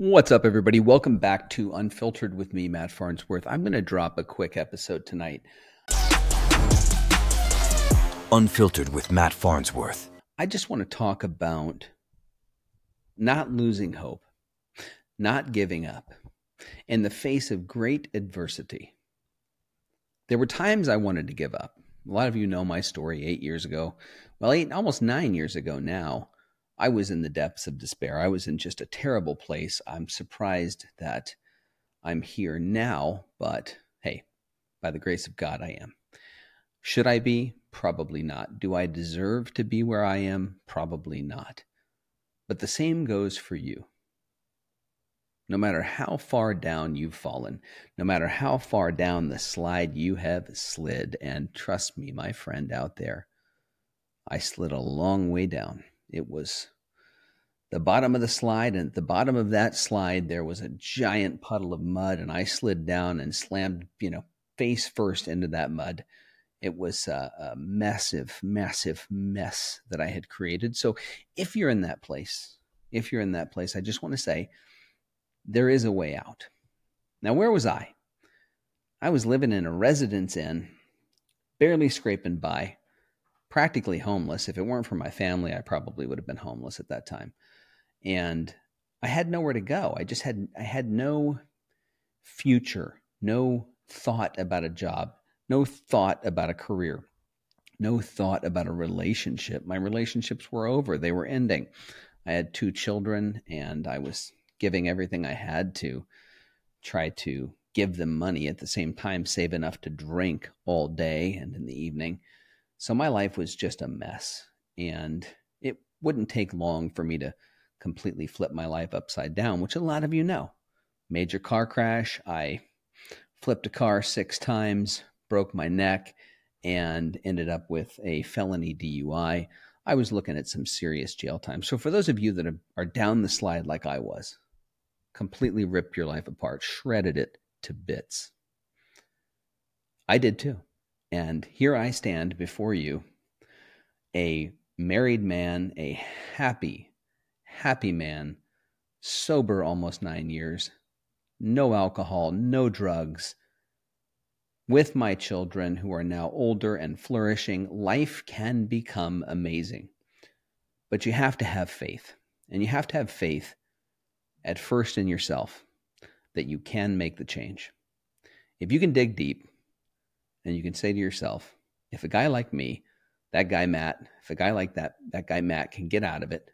What's up, everybody? Welcome back to Unfiltered with me, Matt Farnsworth. I'm going to drop a quick episode tonight. Unfiltered with Matt Farnsworth. I just want to talk about not losing hope, not giving up in the face of great adversity. There were times I wanted to give up. A lot of you know my story eight years ago. Well, eight, almost nine years ago now. I was in the depths of despair. I was in just a terrible place. I'm surprised that I'm here now, but hey, by the grace of God, I am. Should I be? Probably not. Do I deserve to be where I am? Probably not. But the same goes for you. No matter how far down you've fallen, no matter how far down the slide you have slid, and trust me, my friend out there, I slid a long way down. It was the bottom of the slide, and at the bottom of that slide, there was a giant puddle of mud, and I slid down and slammed, you know, face first into that mud. It was a, a massive, massive mess that I had created. So, if you're in that place, if you're in that place, I just want to say there is a way out. Now, where was I? I was living in a residence inn, barely scraping by, practically homeless. If it weren't for my family, I probably would have been homeless at that time. And I had nowhere to go. I just had I had no future, no thought about a job, no thought about a career, no thought about a relationship. My relationships were over. They were ending. I had two children and I was giving everything I had to try to give them money at the same time save enough to drink all day and in the evening. So my life was just a mess. And it wouldn't take long for me to completely flip my life upside down, which a lot of you know. Major car crash. I flipped a car six times, broke my neck, and ended up with a felony DUI. I was looking at some serious jail time. So, for those of you that are down the slide like I was, completely ripped your life apart, shredded it to bits. I did too. And here I stand before you, a married man, a happy, happy man, sober almost nine years, no alcohol, no drugs, with my children who are now older and flourishing. Life can become amazing. But you have to have faith. And you have to have faith at first in yourself that you can make the change. If you can dig deep, and you can say to yourself, if a guy like me, that guy Matt, if a guy like that, that guy Matt can get out of it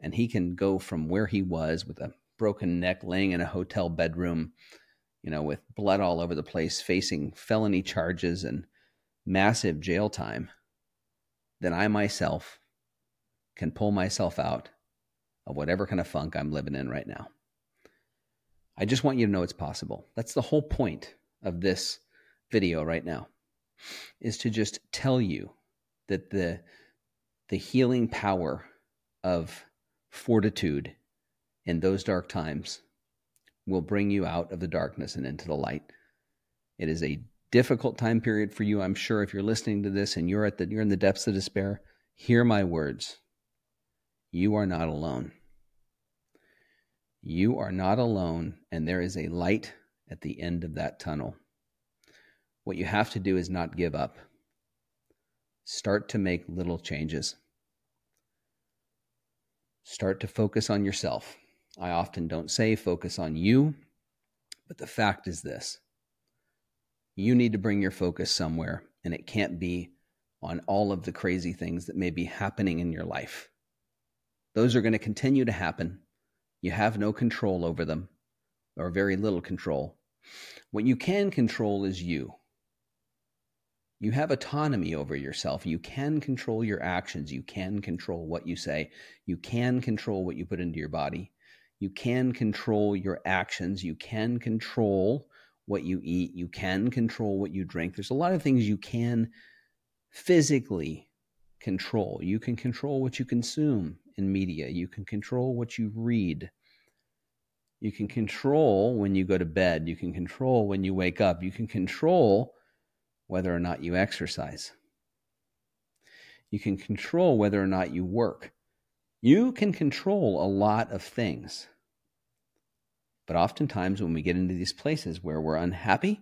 and he can go from where he was with a broken neck laying in a hotel bedroom, you know, with blood all over the place, facing felony charges and massive jail time, then I myself can pull myself out of whatever kind of funk I'm living in right now. I just want you to know it's possible. That's the whole point of this video right now is to just tell you that the the healing power of fortitude in those dark times will bring you out of the darkness and into the light. It is a difficult time period for you, I'm sure if you're listening to this and you're at the you're in the depths of despair, hear my words. You are not alone. You are not alone and there is a light at the end of that tunnel. What you have to do is not give up. Start to make little changes. Start to focus on yourself. I often don't say focus on you, but the fact is this you need to bring your focus somewhere, and it can't be on all of the crazy things that may be happening in your life. Those are going to continue to happen. You have no control over them, or very little control. What you can control is you. You have autonomy over yourself. You can control your actions. You can control what you say. You can control what you put into your body. You can control your actions. You can control what you eat. You can control what you drink. There's a lot of things you can physically control. You can control what you consume in media. You can control what you read. You can control when you go to bed. You can control when you wake up. You can control whether or not you exercise. You can control whether or not you work. You can control a lot of things. But oftentimes, when we get into these places where we're unhappy,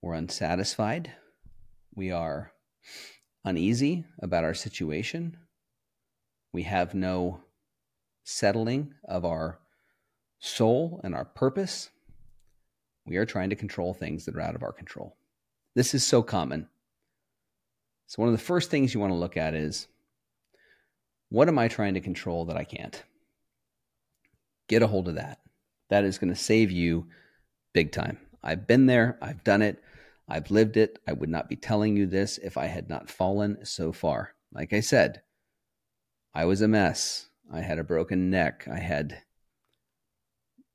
we're unsatisfied, we are uneasy about our situation, we have no settling of our soul and our purpose, we are trying to control things that are out of our control. This is so common. So, one of the first things you want to look at is what am I trying to control that I can't? Get a hold of that. That is going to save you big time. I've been there, I've done it, I've lived it. I would not be telling you this if I had not fallen so far. Like I said, I was a mess. I had a broken neck. I had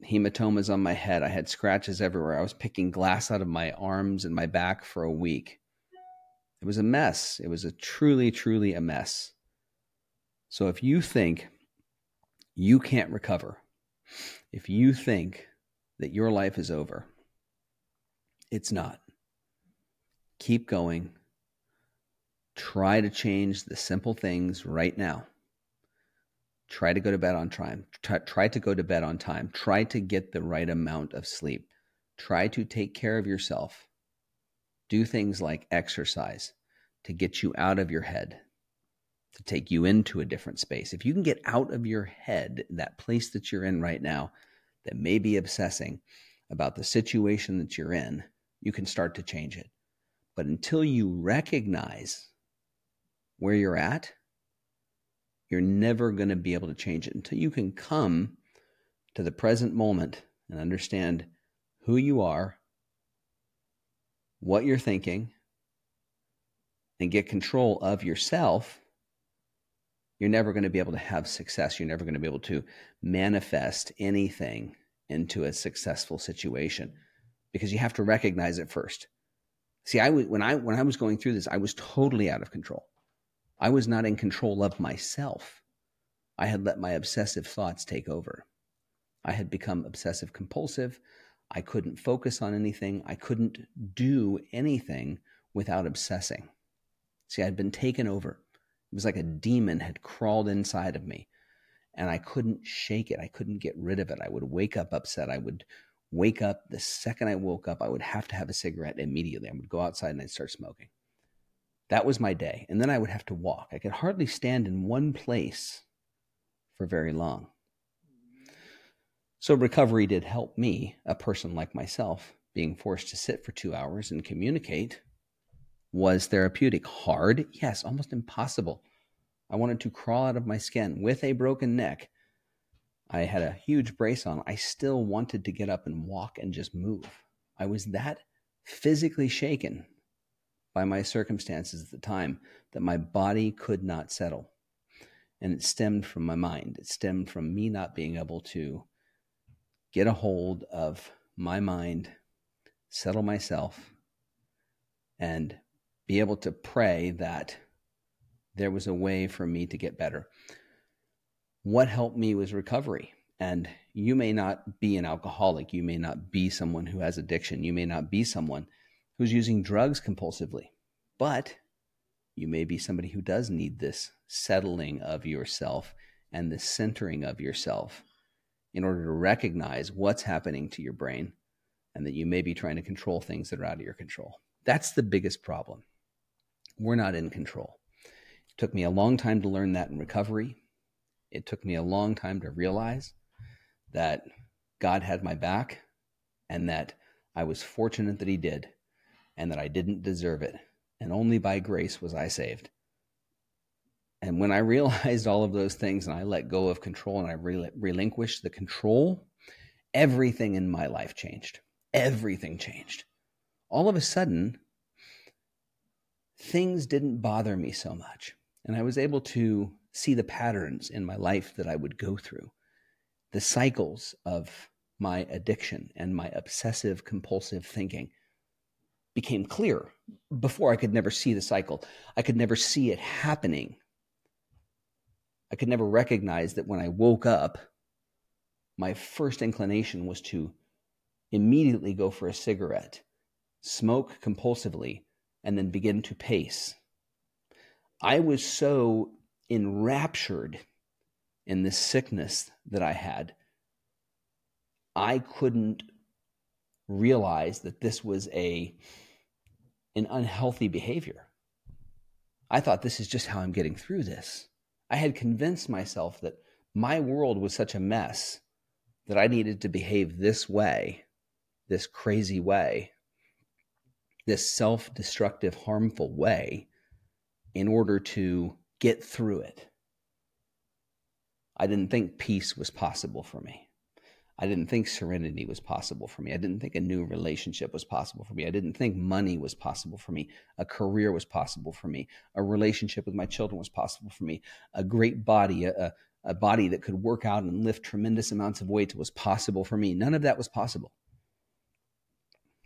hematomas on my head. I had scratches everywhere. I was picking glass out of my arms and my back for a week. It was a mess. It was a truly, truly a mess. So if you think you can't recover, if you think that your life is over, it's not. Keep going. Try to change the simple things right now. Try to go to bed on time. Try, try, to go to bed on time. Try to get the right amount of sleep. Try to take care of yourself. Do things like exercise to get you out of your head, to take you into a different space. If you can get out of your head, that place that you're in right now, that may be obsessing about the situation that you're in, you can start to change it. But until you recognize where you're at, you're never going to be able to change it until you can come to the present moment and understand who you are, what you're thinking, and get control of yourself. You're never going to be able to have success. You're never going to be able to manifest anything into a successful situation because you have to recognize it first. See, I when I when I was going through this, I was totally out of control. I was not in control of myself. I had let my obsessive thoughts take over. I had become obsessive compulsive. I couldn't focus on anything. I couldn't do anything without obsessing. See, I'd been taken over. It was like a demon had crawled inside of me, and I couldn't shake it. I couldn't get rid of it. I would wake up upset. I would wake up the second I woke up, I would have to have a cigarette immediately. I would go outside and I'd start smoking. That was my day. And then I would have to walk. I could hardly stand in one place for very long. So, recovery did help me, a person like myself, being forced to sit for two hours and communicate was therapeutic. Hard? Yes, almost impossible. I wanted to crawl out of my skin with a broken neck. I had a huge brace on. I still wanted to get up and walk and just move. I was that physically shaken by my circumstances at the time that my body could not settle. And it stemmed from my mind. It stemmed from me not being able to get a hold of my mind, settle myself, and be able to pray that there was a way for me to get better. What helped me was recovery. And you may not be an alcoholic. You may not be someone who has addiction. You may not be someone who's using drugs compulsively, but you may be somebody who does need this settling of yourself and the centering of yourself in order to recognize what's happening to your brain and that you may be trying to control things that are out of your control. That's the biggest problem. We're not in control. It took me a long time to learn that in recovery. It took me a long time to realize that God had my back and that I was fortunate that He did and that I didn't deserve it. And only by grace was I saved. And when I realized all of those things and I let go of control and I rel- relinquished the control, everything in my life changed. Everything changed. All of a sudden, things didn't bother me so much. And I was able to see the patterns in my life that I would go through, the cycles of my addiction and my obsessive compulsive thinking became clear. Before I could never see the cycle, I could never see it happening. I could never recognize that when I woke up, my first inclination was to immediately go for a cigarette, smoke compulsively, and then begin to pace. I was so enraptured in this sickness that I had I couldn't realize that this was a an unhealthy behavior. I thought this is just how I'm getting through this. I had convinced myself that my world was such a mess that I needed to behave this way, this crazy way, this self destructive, harmful way in order to get through it. I didn't think peace was possible for me. I didn't think serenity was possible for me. I didn't think a new relationship was possible for me. I didn't think money was possible for me. A career was possible for me. A relationship with my children was possible for me. A great body, a, a body that could work out and lift tremendous amounts of weight was possible for me. None of that was possible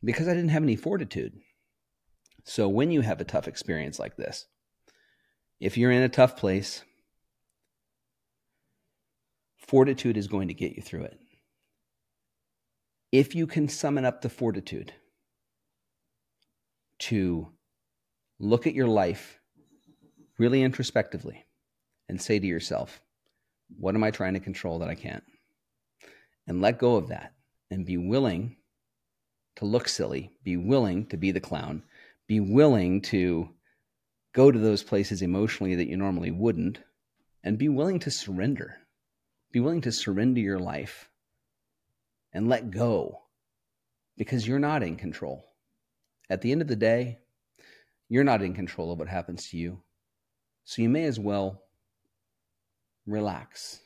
because I didn't have any fortitude. So when you have a tough experience like this, if you're in a tough place, fortitude is going to get you through it. If you can summon up the fortitude to look at your life really introspectively and say to yourself, what am I trying to control that I can't? And let go of that and be willing to look silly, be willing to be the clown, be willing to go to those places emotionally that you normally wouldn't, and be willing to surrender. Be willing to surrender your life and let go because you're not in control. At the end of the day, you're not in control of what happens to you. So you may as well relax